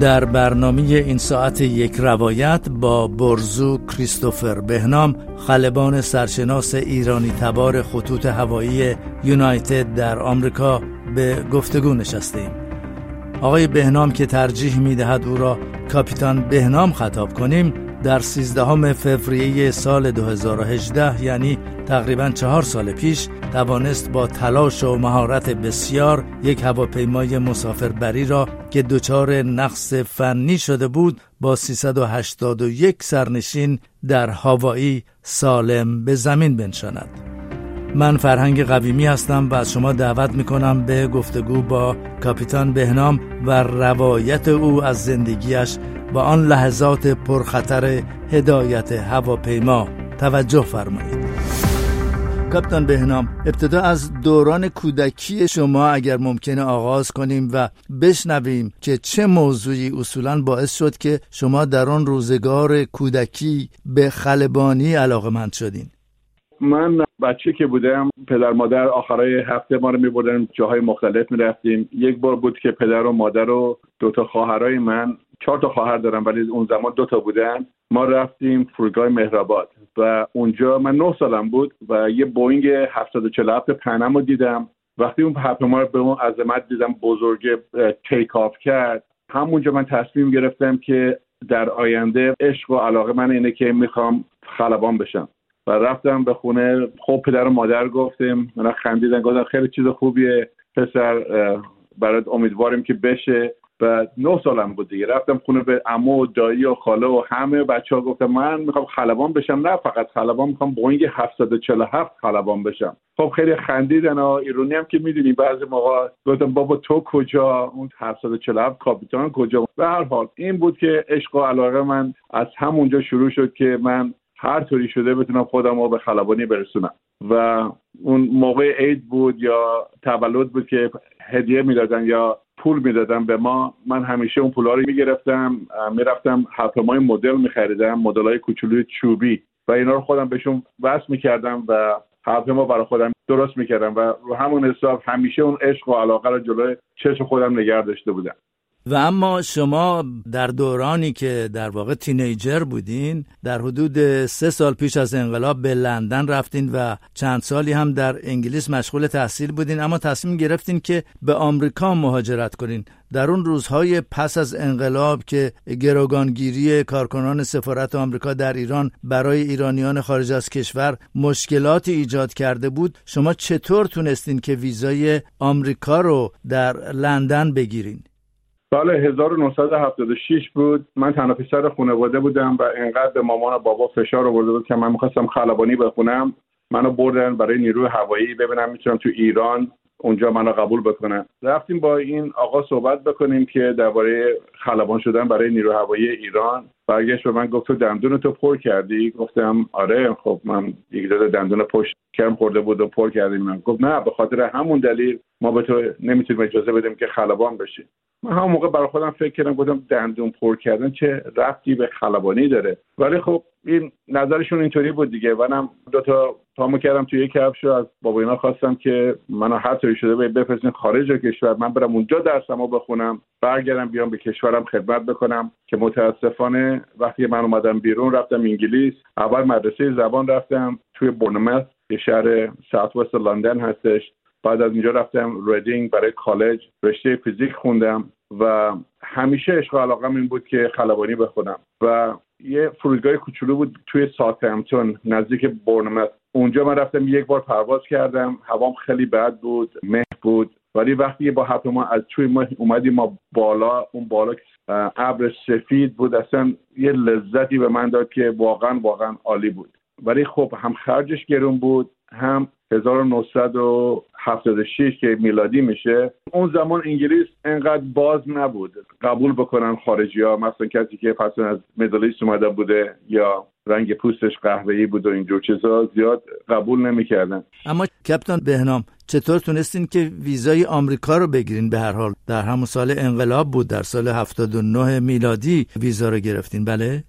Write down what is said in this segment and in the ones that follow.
در برنامه این ساعت یک روایت با برزو کریستوفر بهنام خلبان سرشناس ایرانی تبار خطوط هوایی یونایتد در آمریکا به گفتگو نشستیم. آقای بهنام که ترجیح می دهد او را کاپیتان بهنام خطاب کنیم در 13 فوریه سال 2018 یعنی تقریبا چهار سال پیش توانست با تلاش و مهارت بسیار یک هواپیمای مسافربری را که دچار نقص فنی شده بود با 381 سرنشین در هوایی سالم به زمین بنشاند. من فرهنگ قویمی هستم و از شما دعوت می کنم به گفتگو با کاپیتان بهنام و روایت او از زندگیش و آن لحظات پرخطر هدایت هواپیما توجه فرمایید. کاپیتان بهنام ابتدا از دوران کودکی شما اگر ممکنه آغاز کنیم و بشنویم که چه موضوعی اصولا باعث شد که شما در آن روزگار کودکی به خلبانی علاقه مند شدین. من بچه که بودم پدر مادر آخرای هفته ما رو میبردن جاهای مختلف می‌رفتیم. یک بار بود که پدر و مادر و دوتا خواهرای من چهار تا خواهر دارم ولی اون زمان دو تا بودن. ما رفتیم فرودگاه مهرآباد و اونجا من نه سالم بود و یه بوینگ 747 پن‌ام رو دیدم. وقتی اون هواپیما رو به اون عظمت دیدم بزرگ take off کرد. همونجا من تصمیم گرفتم که در آینده عشق و علاقه من اینه که می‌خوام خلبان بشم. و رفتم به خونه خب پدر و مادر گفتیم من خندیدن گفتن خیلی چیز خوبیه. پسر برات امیدواریم که بشه. و نه سالم بود دیگه. رفتم خونه به عمو و دایی و خاله و همه بچه ها گفتم من می‌خوام خلبان بشم. نه فقط خلبان می‌خوام بوینگ 747 خلبان بشم. خب خیلی خندیدن و ایرونی هم که می‌دونی بعضی موقع گفتم بابا تو کجا؟ اون 747 کاپیتان کجا؟ به هر حال این بود که عشق و علاقه من از همونجا شروع شد که من هر طوری شده بتونم خودم رو به خلبانی برسونم. و اون موقع عید بود یا تولد بود که هدیه می‌دادن یا پول می‌دادن به ما. من همیشه اون پولا رو می‌گرفتم می‌رفتم هواپیمای مدل میخریدم مدل های کوچولوی چوبی و اینا رو خودم بهشون وصل می‌کردم و هواپیما برای خودم درست می‌کردم و رو همون حساب همیشه اون عشق و علاقه رو جلوی چشم خودم نگه داشته بودم. و اما شما در دورانی که در واقع تینیجر بودین در حدود سه سال پیش از انقلاب به لندن رفتین و چند سالی هم در انگلیس مشغول تحصیل بودین اما تصمیم گرفتین که به آمریکا مهاجرت کنین. در اون روزهای پس از انقلاب که گروگانگیری کارکنان سفارت آمریکا در ایران برای ایرانیان خارج از کشور مشکلاتی ایجاد کرده بود شما چطور تونستین که ویزای آمریکا رو در لندن بگیرین؟ سال 1976 بود. من تنها پسر خانواده بودم و انقدر به مامان و بابا فشار آورده بود که من می‌خواستم خلبانی بخونم. منو بردن برای نیروی هوایی ببینم می‌تونم تو ایران اونجا منو قبول بکنن. رفتیم با این آقا صحبت بکنیم که درباره خلبان شدن برای نیروی هوایی ایران. برگشت به من گفت تو دندون تو پر کردی؟ گفتم آره. خب من داده دندون پشت کرم خورده بود و پر کردیم. من گفت نه به خاطر همون دلیل ما به تو نمی‌تونیم اجازه بدیم که خلبان بشی من همون موقع برای خودم فکر کردم گفتم دندون پر کردن چه رفتی به خلبانی داره. ولی خب این نظرشون اینطوری بود دیگه. منم دو تا پامو کردم توی یک کفش از بابا اینا خواستم که منو هر طوری شده به بفرستین خارج کشور. من برم اونجا درسمو بخونم برگردم بیام به کشورم خدمت بکنم که متاسفانه وقتی من اومدم بیرون رفتم انگلیس. اول مدرسه زبان رفتم توی بورنمث یه شهر southwest لندن هستش. بعد از اینجا رفتم ریدینگ برای کالج رشته فیزیک خوندم و همیشه عشق علاقم این بود که خلبانی بخونم. و یه فرودگاه کوچولو بود توی ساوثهمپتون نزدیک بورنمث اونجا من رفتم یک بار پرواز کردم. هوام خیلی بد بود مه بود. ولی وقتی با ما از توی ما اومدیم ما بالا اون بالا ابر سفید بود اصلا یه لذتی به من داد که واقعا واقعا عالی بود. ولی خب هم خرجش گرون بود هم 1976 که میلادی میشه اون زمان انگلیس انقدر باز نبود. قبول بکنن خارجی ها مثلا کسی که پس از مدلیست اومده بوده یا رنگ پوستش قهوه‌ای بود و اینجور چیزا زیاد قبول نمی‌کردن. اما کپتان بهنام چطور تونستین که ویزای آمریکا رو بگیرین؟ به هر حال در همون سال انقلاب بود در سال 79 میلادی ویزا رو گرفتین. بله؟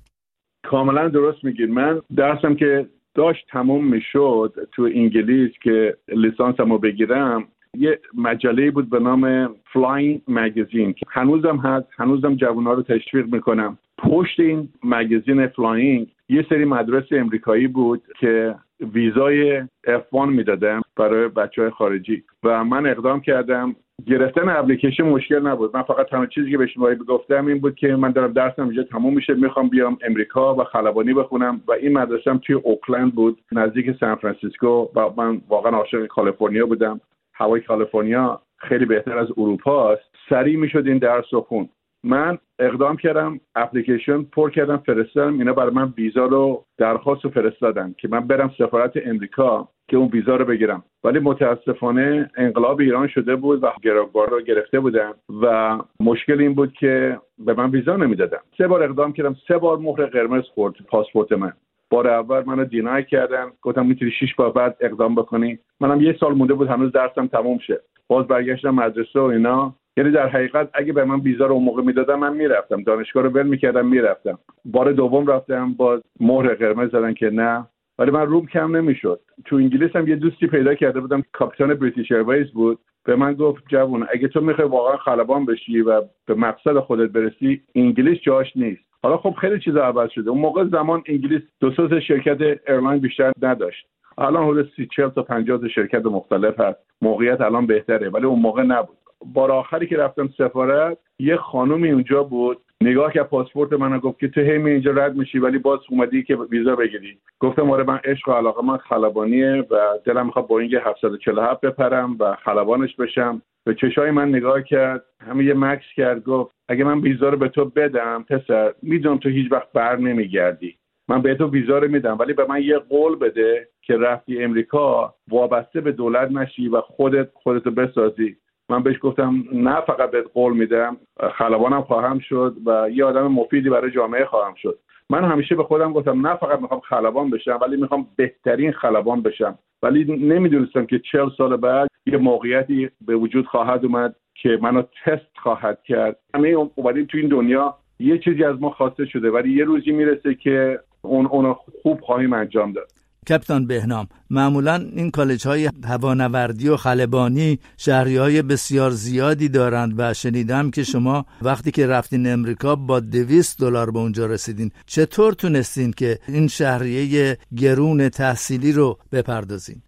کاملا درست میگین من درسم که داشت تموم می‌شد تو انگلیس که لیسانسمو بگیرم یه مجله بود به نام Flying Magazine که هنوزم هست هنوزم جوانها رو تشویق می‌کنم. پشت این magazine Flying یه سری مدرسه امریکایی بود که ویزای F1 می‌دادن برای بچه های خارجی. و من اقدام کردم گرفتن اپلیکیشن مشکل نبود. من فقط تنها چیزی که به شما گفتم این بود که من دارم درسم اینجا تموم میشه می‌خوام بیام امریکا و خلبانی بخونم و این مدرسه توی اوکلند بود نزدیک سان فرانسیسکو و من واقعا عاشق کالیفرنیا بودم. هوای کالیفرنیا خیلی بهتر از اروپا است. سریع می‌شد این درس رو خون. من اقدام کردم اپلیکیشن پر کردم فرستادم. اینا برای من ویزا رو درخواست رو فرستادن که من برم سفارت امریکا. که اون ویزا رو بگیرم. ولی متاسفانه انقلاب ایران شده بود و گروگان رو گرفته بودم و مشکل این بود که به من ویزا نمی‌دادم سه بار اقدام کردم سه بار مهر قرمز خورد پاسپورت من. بار اول منو دینای کردن. گفتم می‌تونی شش بار بعد اقدام بکنی. منم یه سال مونده بود هنوز درسم تموم شه. باز برگشتم مدرسه و اینا. یعنی در حقیقت اگه به من ویزا رو اون موقع می‌دادن من می‌رفتم. دانشگاه رو ول می‌کردم می‌رفتم. بار دوم رفتم باز مهر قرمز زدن که نه. ولی من روم کم نمی‌شد. تو انگلیس هم یه دوستی پیدا کرده بودم کاپیتان British Airways بود. به من گفت جوون اگه تو می‌خوای واقعا خلبان بشی و به مقصد خودت برسی انگلیس جاش نیست. حالا خب خیلی چیزا عوض شده. اون موقع زمان انگلیس دو سه شرکت airline بیشتر نداشت. الان حدود سی چل تا پنجاه شرکت مختلف هست. موقعیت الان بهتره ولی اون موقع نبود. بار آخری که رفتم سفارت یه خانومی اونجا بود نگاه که پاسپورت من گفت که تو هی اینجا رد میشی ولی باز اومدی که ویزا بگیری. گفتم آره من عشق و علاقه من خلبانیه و دلم می‌خواد با اینکه 747 بپرم و خلبانش بشم. به چشای من نگاه کرد همه یه مکس کرد گفت اگه من ویزا رو به تو بدم پسر می‌دونم تو هیچ وقت بر نمیگردی. من به تو ویزا رو میدم ولی به من یه قول بده که رفتی امریکا وابسته به دولت نشی و خودت خودتو بسازی. من بهش گفتم نه فقط بهت قول میدم خلبانم خواهم شد و یه آدم مفیدی برای جامعه خواهم شد. من همیشه به خودم گفتم نه فقط می‌خوام خلبان بشم ولی می‌خوام بهترین خلبان بشم. ولی نمی‌دونستم که چل سال بعد یه موقعیتی به وجود خواهد اومد که منو تست خواهد کرد. همه اومدیم تو این دنیا یه چیزی از ما خواسته شده ولی یه روزی می‌رسه که اون اون خوب خواهیم انجام داد. کپتان بهنام معمولا این کالج های هوانوردی و خلبانی شهریه های بسیار زیادی دارند و شنیدم که شما وقتی که رفتین امریکا با دویست دلار به اونجا رسیدین چطور تونستین که این شهریه گرون تحصیلی رو بپردازین؟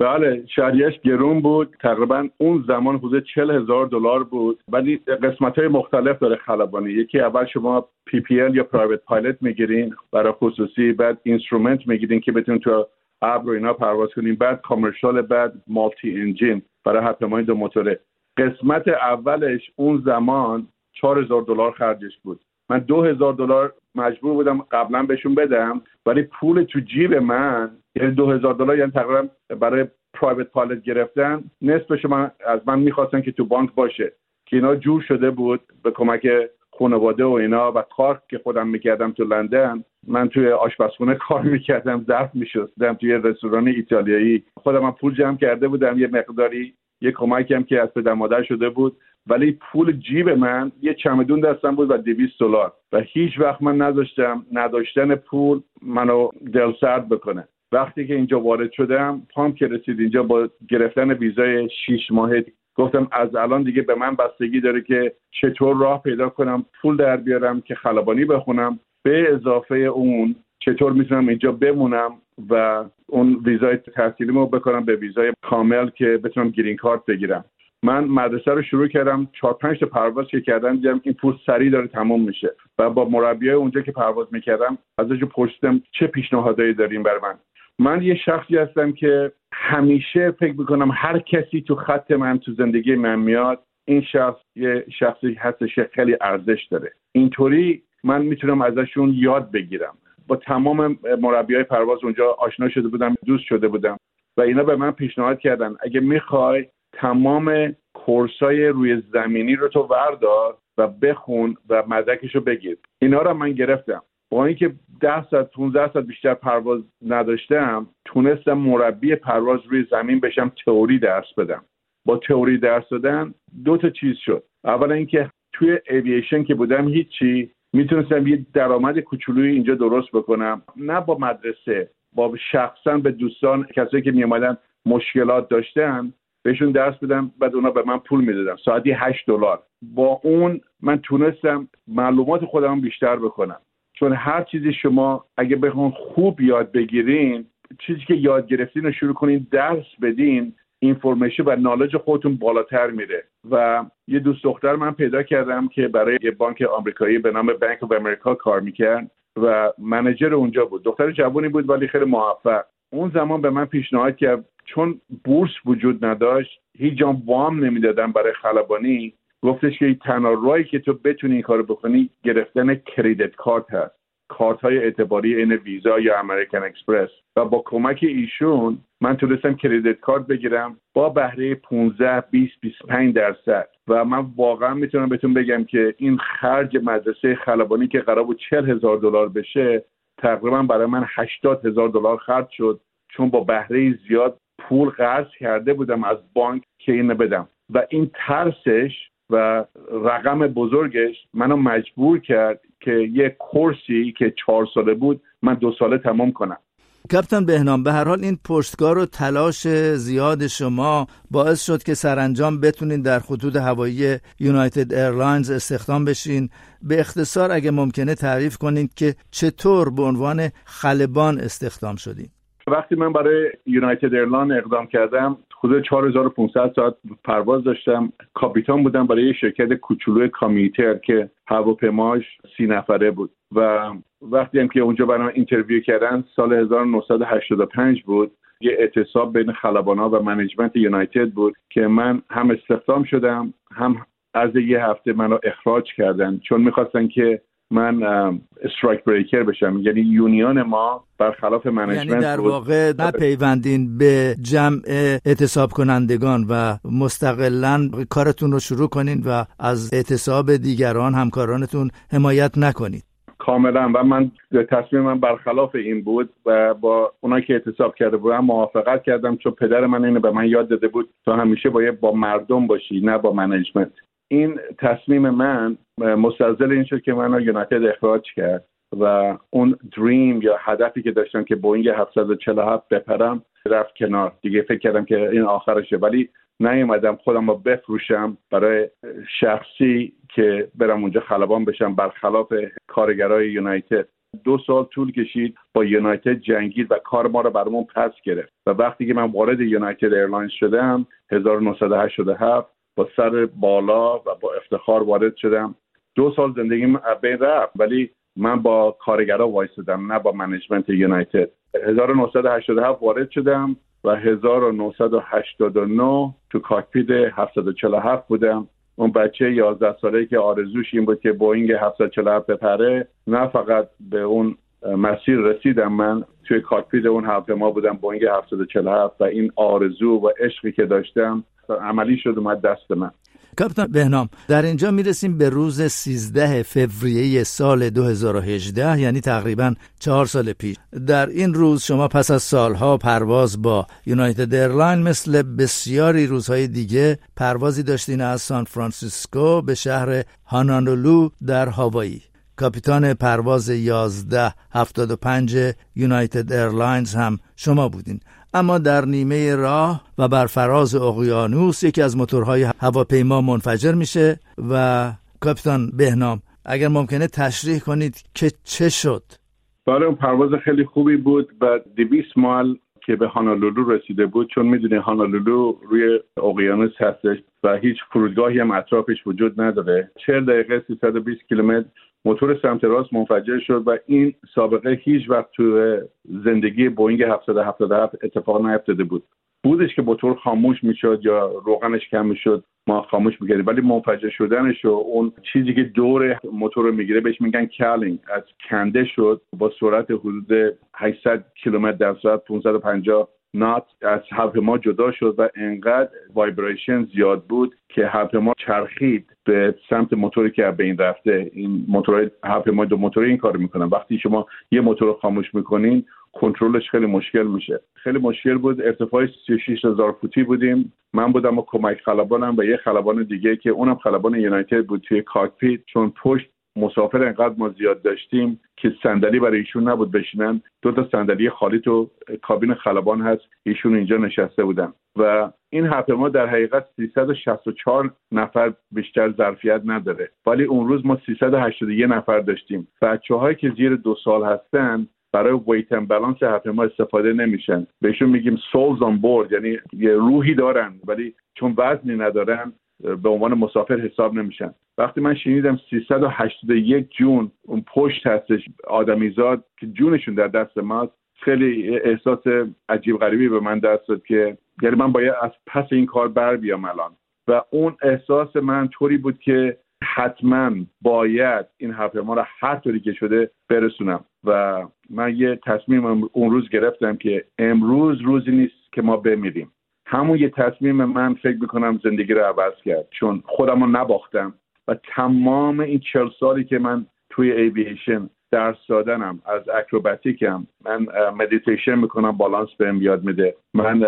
بله شهریش گرون بود. تقریبا اون زمان حدود چل هزار دلار بود. ولی قسمت های مختلف داره خلبانی. یکی اول شما PP یا private pilot می‌گیرین برای خصوصی بعد instrument می‌گیرین که بتونین تو ابر و اینا پرواز کنین بعد کامرشال بعد مالتی انجین برای هواپیمای دو موتوره. قسمت اولش اون زمان چهار هزار دلار خرجش بود. من دو هزار دلار مجبور بودم قبلا بهشون بدم ولی پول تو جیب من یعنی دو هزار دلار یعنی تقریبا برای پرایوت پالت گرفتن. نصفش من از من می‌خواستن که تو بانک باشه که اینا جور شده بود به کمک خانواده و اینا و کار که خودم می‌کردم تو لندن. من توی آشپزخونه کار می‌کردم ظرف میشستم توی رستوران ایتالیایی. خودم من پول جمع کرده بودم یه مقداری یه کمکی هم که از پدر مادر شده بود. ولی پول جیب من یه چمدون دستم بود و دویست دلار. و هیچ وقت من نذاشتم نداشتن پول منو دل سرد بکنه. وقتی که اینجا وارد شدم پام که رسید اینجا با گرفتن ویزای شیش ماهه گفتم از الان دیگه به من بستگی داره که چطور راه پیدا کنم پول در بیارم که خلبانی بخونم. به اضافه اون چطور می‌تونم اینجا بمونم و اون ویزای تحصیلیمو بکنم به ویزای کامل که بتونم گرین کارت بگیرم. من مدرسه رو شروع کردم چهار پنج تا پرواز که کردم دیدم این پول سریع داره تموم میشه و با مربیای اونجا که پرواز می‌کردم ازش پرسیدم چه پیشنهادایی داریم بر من؟ من یه شخصی هستم که همیشه فکر می‌کنم هر کسی تو خط من تو زندگی من میاد این شخص یه شخصی هستش که خیلی ارزش داره. اینطوری من می‌تونم ازشون یاد بگیرم. با تمام مربی های پرواز اونجا آشنا شده بودم دوست شده بودم و اینا به من پیشنهاد کردن. اگه می‌خوای تمام کورسای روی زمینی رو تو وردار و بخون و مدرکش رو بگیر. اینا رو من گرفتم. با اینکه ده ساعت 15 ساعت بیشتر پرواز نداشتم تونستم مربی پرواز روی زمین بشم تئوری درس بدم. با تئوری درس دادن دو تا چیز شد. اولا اینکه توی اوییشن که بودم هیچی می‌تونستم یه درآمد کوچولوی اینجا درست بکنم. نه با مدرسه با شخصا به دوستان کسایی که میامدن مشکلات داشتن بهشون درس بدم بعد اونا به من پول می‌دادن. ساعتی 8 دلار. با اون من تونستم معلومات خودم بیشتر بکنم. چون هر چیزی شما اگه بخون خوب یاد بگیرین چیزی که یاد گرفتین رو شروع کنین درس بدین اینفورمیشن و نالج خودتون بالاتر میره. و یه دوست دختر من پیدا کردم که برای یه بانک آمریکایی به نام بانک اف امریکا کار می‌کرد و منجر اونجا بود. دختر جوانی بود ولی خیلی موفق. اون زمان به من پیشنهاد کرد چون بورس وجود نداشت هیچ جام وام نمی‌دادن برای خلبانی گفتش که تنها راهی که تو بتونی این کارو بکنی گرفتن کریدت کارت هست. کارت های اعتباری این ویزا یا امریکن اکسپرس و با کمک ایشون من تونستم کریدت کارت بگیرم با بهره 15 20 25 درصد. و من واقعا می‌تونم بهتون بگم که این خرج مدرسه خلبانی که قرار بود 40 هزار دلار بشه تقریبا برای من 80 هزار دلار خرج شد. چون با بهره زیاد پول قرض کرده بودم از بانک که اینو بدم. و این ترسش و رقم بزرگش منو مجبور کرد که یه course ی که چهار ساله بود من دو ساله تمام کنم. کپتن بهنام به هر حال این پشتکار و تلاش زیاد شما باعث شد که سرانجام بتونین در خطوط هوایی United Airlines استخدام بشین. به اختصار اگه ممکنه تعریف کنین که چطور به عنوان خلبان استخدام شدین؟ وقتی من برای United Airline اقدام کردم حدود 4500 ساعت پرواز داشتم. کاپیتان بودم برای یه شرکت کوچولوی commuter که هواپیماش سی نفره بود. و وقتی هم که اونجا برای interview کردن سال 1985 بود. یه اعتصاب بین خلبانا و management United بود که من هم استخدام شدم هم از یه هفته منو اخراج کردن. چون می‌خواستن که من strike breaker بشم. یعنی union ما برخلاف management یعنی در واقع نپیوندین به جمع اعتصاب کنندگان و مستقلا کارتون رو شروع کنین و از اعتصاب دیگران همکارانتون حمایت نکنید کاملا. و من تصمیم من برخلاف این بود و با اونا که اعتصاب کرده بودم موافقت کردم چون پدر من اینو به من یاد داده بود. تو همیشه باید با مردم باشی نه با management این تصمیم من مستلزم این شد که منو یونایتد اخراج کرد و اون dream یا هدفی که داشتم که بوینگ 747 بپرم رفت کنار. دیگه فکر کردم که این آخرشه. ولی نیومدم خودم رو بفروشم برای شخصی که برم اونجا خلبان بشم. برخلاف کارگرای یونایتد. دو سال طول کشید با یونایتد جنگید و کار ما رو برامون پس گرفت. و وقتی که من وارد یونایتد ایرلاینز شدم 1987 با سر بالا و با افتخار وارد شدم. دو سال زندگیم بین رفت ولی من با کارگرا وایسادم نه با management یونایتد. 1987 وارد شدم و 1989 تو cockpit 747 بودم. اون بچه 11 ساله که آرزوش این بود که بوینگ 747 بپره نه فقط به اون مسیر رسیدم من توی cockpit اون هواپیما بودم بوینگ 747 و این آرزو و عشقی که داشتم عملی شد اومد دست من. کاپیتان بهنام در اینجا می‌رسیم به روز 13 فوریه سال 2018 یعنی تقریبا چهار سال پیش. در این روز شما پس از سالها پرواز با یونایتد ایرلاین مثل بسیاری روزهای دیگه پروازی داشتین از سان فرانسیسکو به شهر هانالولو در هاوایی. کاپیتان پرواز 1175 یونایتد ایرلاینز هم شما بودین. اما در نیمه راه و بر فراز اقیانوس یکی از موتورهای هواپیما منفجر میشه و کاپیتان بهنام اگر ممکنه تشریح کنید که چه شد؟ بله اون پرواز خیلی خوبی بود و دویست مایل که به هانالولو رسیده بود چون می‌دونی هانالولو روی اقیانوس هستش و هیچ فرودگاهی هم اطرافش وجود نداره. 40 دقیقه 320 کیلومتر موتور سمت راست منفجر شد و این سابقه هیچ وقت تو زندگی بوینگ 777 اتفاق نیفتاده بود. بودش که موتور خاموش می‌شد یا روغنش کم می‌شد ما خاموش می‌کردیم. ولی منفجر شدنش و اون چیزی که دور موتور رو می‌گیره بهش میگن cowling. از کنده شد با سرعت حدود 800 کیلومتر در ساعت 550 knot از هواپیما جدا شد و انقدر vibration زیاد بود که هواپیما چرخید به سمت موتوری که به این رفته. این موتور هواپیما دو موتوری این کار می‌کنن. وقتی شما یه موتور رو خاموش می‌کنین کنترلش خیلی مشکل میشه. خیلی مشکل بود. ارتفاع 36 هزار فوتی بودیم. من بودم و کمک خلبانم و یه خلبان دیگه که اونم خلبان یونایتد بود توی cockpit. چون پشت مسافر انقدر ما زیاد داشتیم که صندلی برای ایشون نبود بشینن. دو تا صندلی خالی تو کابین خلبان هست. ایشون اینجا نشسته بودن. و این هواپیما در حقیقت 364 نفر بیشتر ظرفیت نداره. ولی اون روز ما 381 نفر داشتیم. بچه هایی که زیر دو سال هستن برای ویت اند بالانس هواپیما استفاده نمیشن. بهشون میگیم سولز آن بورد یعنی یه روحی دارن ولی چون وزنی ندارن به عنوان مسافر حساب نمیشن. وقتی من شنیدم 381 جون اون پشت هستش آدمیزاد که جونشون در دست ماست خیلی احساس عجیب غریبی به من دست داد که یعنی من باید از پس این کار بر بیام الان. و اون احساس من طوری بود که حتما باید این هواپیما رو هر طوری که شده برسونم. و من یه تصمیم اون روز گرفتم که امروز روزی نیست که ما بمیریم. همون یه تصمیم من فکر می‌کنم زندگی رو عوض کرد. چون خودم رو نباختم و تمام این چل سالی که من توی ایویشن درس دادنم از آکروباتیکم من مدیتیشن می‌کنم بالانس بهم یاد میده. من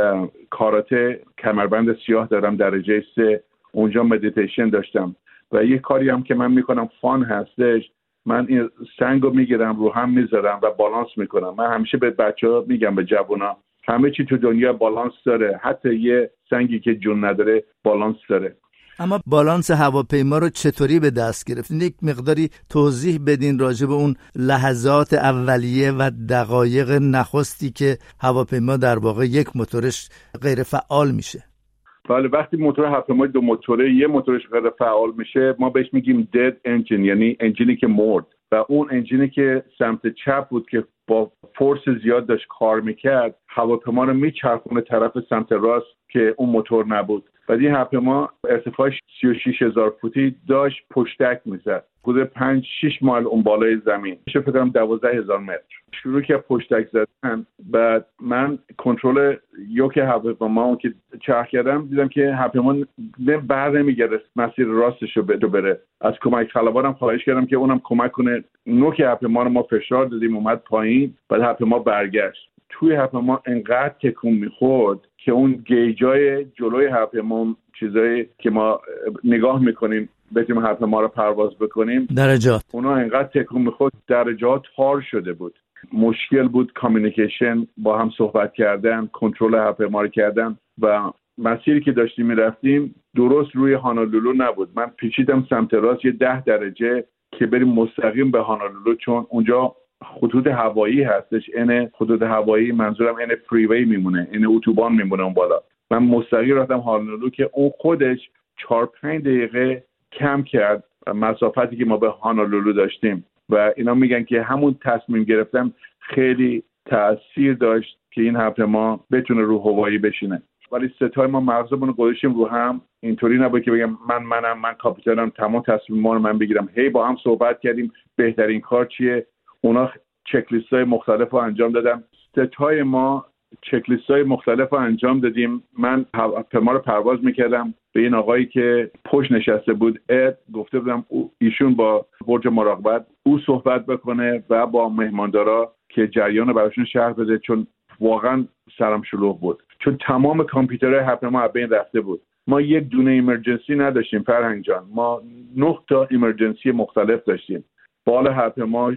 کاراته کمربند سیاه دارم درجه سه. اونجا مدیتیشن داشتم. و یه کاری هم که من می‌کنم fun هستش. من این سنگ رو می‌گیرم رو هم می‌ذارم و بالانس می‌کنم. من همیشه به بچه ها میگم به جوونا همه چی تو دنیا بالانس داره. حتی یه سنگی که جون نداره بالانس داره. اما بالانس هواپیما رو چطوری به دست گرفتین یک مقداری توضیح بدین راجع به اون لحظات اولیه و دقایق نخستی که هواپیما در واقع یک موتورش غیر فعال میشه. بله وقتی موتور هواپیما دو موتوره یه موتورش غیر فعال میشه ما بهش میگیم دد انجین یعنی انجینی که مرد. و اون انجینی که سمت چپ بود که با فورس زیاد داشت کار می‌کرد هواپیما رو میچرخونه طرف سمت راست که اون موتور نبود. و این هواپیما ارتفاع 36 هزار فوتی داشت پشتک می‌زد. حدود 5 6 مایل اون بالای زمین. میشه فکر کنم 12 هزار متر. شروع که پشتک زدن بعد من کنترل یوک هواپیما که چرخ کردم دیدم که هواپیما بر نمیگرد مسیر راستش رو بره. از کمک خلبانم خواهش کردم که اونم کمک کنه. نوک هواپیما رو ما فشار دادیم اومد پایین بعد هواپیما برگشت. توی هواپیما انقدر تکون می‌خورد که اون گیجای جلوی هواپیما چیزایی که ما نگاه می‌کنیم بتونیم هواپیما رو پرواز بکنیم. درجات اونا انقدر تکون می‌خورد درجات تار شده بود. مشکل بود کامیونیکیشن با هم صحبت کردن کنترل هواپیما رو کردن و مسیری که داشتیم می‌رفتیم درست روی هانالولو نبود. من پیچیدم سمت راست یه ده درجه که بریم مستقیم به هانالولو چون اونجا خطوط هوایی هستش. این خطوط هوایی منظورم این فریوی میمونه این اتوبان میمونه اون بالا. من مستقیم رفتم هانولو که اون خودش چهار پنج دقیقه کم کرد مسافتی که ما به هانولولو داشتیم. و اینا میگن که همون تصمیم گرفتم خیلی تاثیر داشت که این هفته ما بتونه رو هوایی بشینه. ولی ستای ما مغزمون رو گذاشتیم رو هم. اینطوری نبود که بگم من منم من کاپیتانم تمام تصمیم ما رو من بگیرم. هی با هم صحبت کردیم بهترین کار چیه؟ اونا چکلیست های مختلف رو انجام دادم ستای ما چکلیست های مختلف رو انجام دادیم. من هواپیما رو پرواز می‌کردم به این آقایی که پشت نشسته بود اد. گفته بودم ایشون با برج مراقبت او صحبت بکنه و با مهماندارا که جریان رو براشون شهر بده چون واقعا سرم شلوغ بود. چون تمام کامپیوترهای هواپیما بین رفته بود. ما یک دونه ایمرجنسی نداشتیم فرهنگ جان. ما نه تا ایمرجنسی مختلف داشتیم. بال هواپیما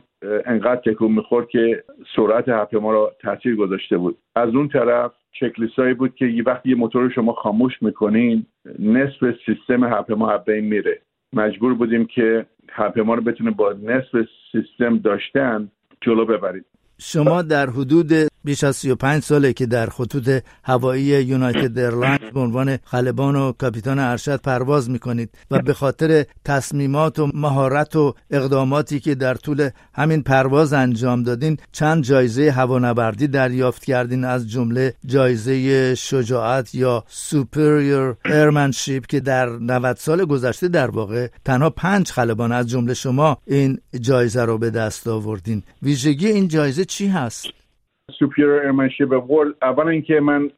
انقدر تکون می‌خورد که سرعت هواپیما رو تاثیر گذاشته بود. از اون طرف چکلیسایی بود که یه وقتی یه موتور شما خاموش می‌کنین نصف سیستم هواپیما بین میره. مجبور بودیم که هواپیما رو بتونه با نصف سیستم داشتن جلو ببرید شما در حدود بیش از 35 ساله که در خطوط هوایی یونایتد ایرلاینز به عنوان خلبان و کاپیتان ارشد پرواز می‌کنید و به خاطر تصمیمات و مهارت و اقداماتی که در طول همین پرواز انجام دادین چند جایزه هوانوردی دریافت کردین از جمله جایزه شجاعت یا Superior Airmanship که در 90 سال گذشته در واقع تنها پنج خلبان از جمله شما این جایزه رو به دست آوردین. ویژگی این جایزه چی هست؟ Superior Airmanship Award اولا اینکه من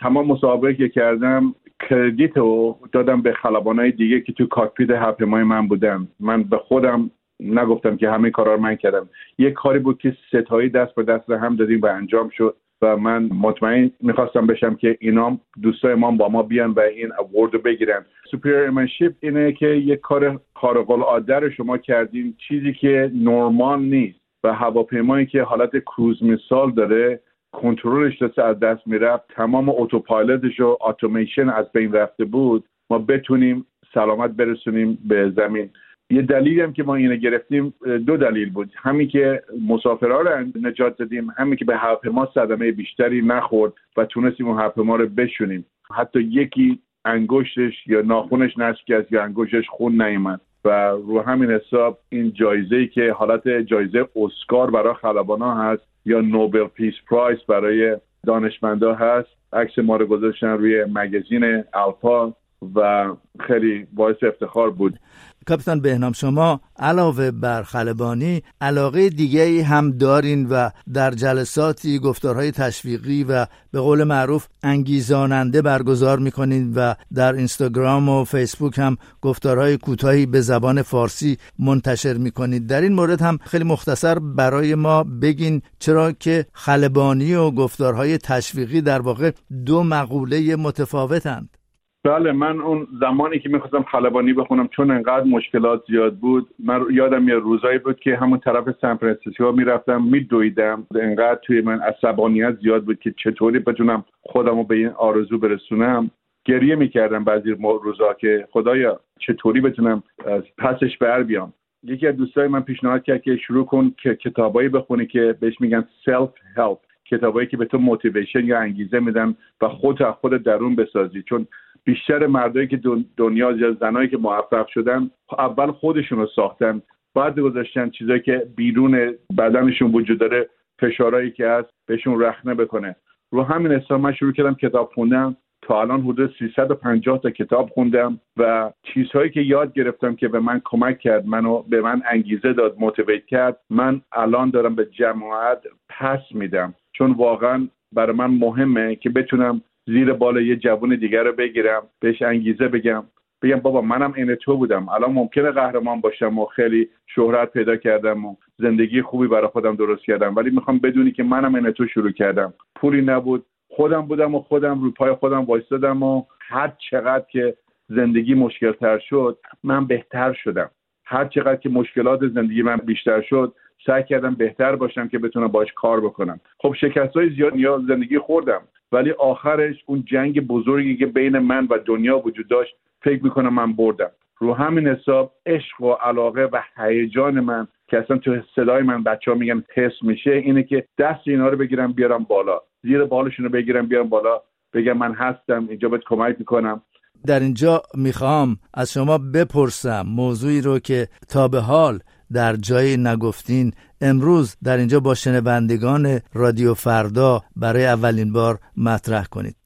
تمام مصاحبه که کردم credit رو دادم به خلبانای دیگه که تو cockpit هواپیمای من بودن. من به خودم نگفتم که همه کارا رو من کردم. یک کاری بود که سه تایی دست به دست هم دادیم و انجام شد و من مطمئن می‌خواستم بشم که اینا دوستای ما با ما بیان و این award رو بگیرن. سوپریرمنشیپ اینه که یک کار خارق العاده رو شما کردین. چیزی که نورمال نیست. و هواپیمایی که حالت کروز مثال داره کنترلش دست از دست می‌رفت. تمام اتوپایلوتش و اتوماسیون از بین رفته بود. ما بتونیم سلامت برسونیم به زمین. یه دلیلی هم که ما اینو گرفتیم دو دلیل بود. همین که مسافرها رو نجات دادیم همین که به هواپیما صدمه بیشتری نخورد و تونستیم اون هواپیما رو بشونیم. حتی یکی انگشتش یا ناخونش نشکست یا انگشتش خون نیومد. و رو همین حساب این جایزه ای که حالت جایزه اسکار برای خلبانا هست یا Nobel Peace Prize برای دانشمندا هست عکس ما رو گذاشتن روی magazine ALPA و خیلی باعث افتخار بود. کاپیتان بهنام شما علاوه بر خلبانی علاقه دیگه هم دارین و در جلساتی گفتارهای تشویقی و به قول معروف انگیزاننده برگزار می‌کنین و در اینستاگرام و فیسبوک هم گفتارهای کوتاهی به زبان فارسی منتشر می‌کنید. در این مورد هم خیلی مختصر برای ما بگین چرا که خلبانی و گفتارهای تشویقی در واقع دو مقوله متفاوتند. بله من اون زمانی که می‌خواستم خلبانی بخونم چون انقدر مشکلات زیاد بود من یادم یه روزایی بود که همون طرف سان فرانسیسکو می‌رفتم میدویدم. انقدر توی من عصبانیت زیاد بود که چطوری بتونم خودم رو به این آرزو برسونم. گریه می‌کردم بعضی روزا که خدایا چطوری بتونم از پسش بر بیام. یکی از دوستای من پیشنهاد کرد که شروع کن که کتابایی بخونی که بهش میگن self-help کتابایی که به تو motivation یا انگیزه میدن و خود از خود درون بسازی. چون بیشتر مردایی که دنیا یا زنایی که موفق شدن اول خودشون رو ساختن. بعد گذاشتن چیزایی که بیرون بدنشون وجود داره فشارهایی که هست بهشون رخنه بکنه. رو همین حساب من شروع کردم کتاب خوندم تا الان حدود 350 تا کتاب خوندم و چیزهایی که یاد گرفتم که به من کمک کرد منو به من انگیزه داد موتیویت کرد من الان دارم به جماعت پس میدم. چون واقعا برای من مهمه که بتونم زیر بال یه جوون دیگر رو بگیرم بهش انگیزه بگم. بگم بابا منم این تو بودم. الان ممکنه قهرمان باشم و خیلی شهرت پیدا کردم و زندگی خوبی برای خودم درست کردم. ولی می‌خوام بدونی که منم این تو شروع کردم. پولی نبود. خودم بودم و خودم روی پای خودم وایستادم و هر چقدر که زندگی مشکل تر شد من بهتر شدم. هر چقدر که مشکلات زندگی من بیشتر شد سعی کردم بهتر باشم که بتونم باش کار بکنم. خب شکست های زیاد یا زندگی خوردم ولی آخرش اون جنگ بزرگی که بین من و دنیا وجود داشت فکر می‌کنم من بردم. رو همین حساب عشق و علاقه و هیجان من که اصلا تو صدای من بچه ها میگن حس میشه اینه که دست اینا رو بگیرم بیارم بالا. زیر بالشون رو بگیرم بیارم بالا. بگم من هستم اینجا بهت کمک می‌کنم. در اینجا می‌خوام از شما بپرسم موضوعی رو که تا به حال در جای نگفتین. امروز در اینجا با شنوندگان رادیو فردا برای اولین بار مطرح کنید.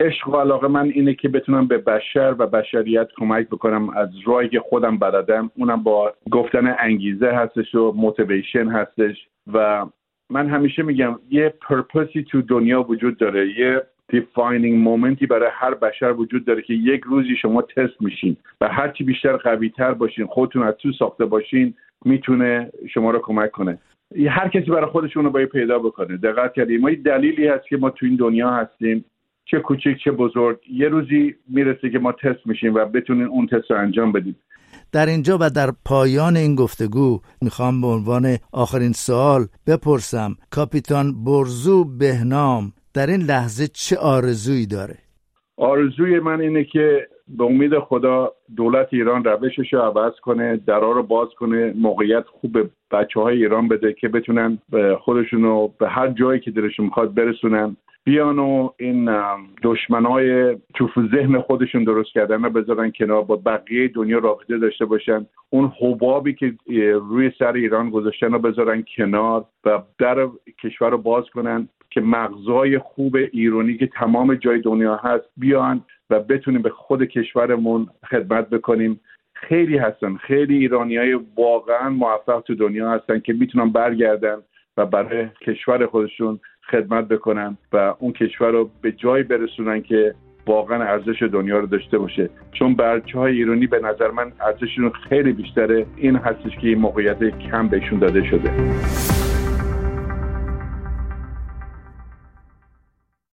عشق و علاقه من اینه که بتونم به بشر و بشریت کمک بکنم. از راهی که خودم بلدم. اونم با گفتن انگیزه هستش و موتیویشن هستش. و من همیشه میگم یه purpose ی تو دنیا وجود داره. یه defining moment ی برای هر بشر وجود داره که یک روزی شما تست میشین و هرچی بیشتر قوی تر باشین خودتون از تو ساخته باشین می‌تونه شما رو کمک کنه. هر کسی برای خودشون رو باید پیدا بکنه. دقت کردیم. ما دلیلی هست که ما تو این دنیا هستیم. چه کوچک چه بزرگ. یه روزی می‌رسه که ما تست میشیم و بتونین اون تست رو انجام بدیم. در اینجا و در پایان این گفتگو می‌خوام به عنوان آخرین سوال بپرسم. کاپیتان برزو بهنام در این لحظه چه آرزویی داره؟ آرزوی من اینه که به امید خدا دولت ایران روشش رو عوض کنه درا رو باز کنه موقعیت خوب به بچه های ایران بده که بتونن خودشون رو به هر جایی که دلشون می‌خواد برسونن بیان و این دشمنای توف ذهن خودشون درست کردن رو بذارن کنار با بقیه دنیا رابطه داشته باشن. اون حبابی که روی سر ایران گذاشتن رو بذارن کنار و در کشور رو باز کنن. که مغزای خوب ایرانی که تمام جای دنیا هست بیان و بتونیم به خود کشورمون خدمت بکنیم. خیلی هستن. خیلی ایرانی های واقعا موفق تو دنیا هستن که می‌تونن برگردن و برای کشور خودشون خدمت بکنن و اون کشور رو به جای برسونن که واقعا ارزش دنیا رو داشته باشه. چون برچه های ایرانی به نظر من ارزششون خیلی بیشتره. این هستش که این موقعیت کم بهشون داده شده.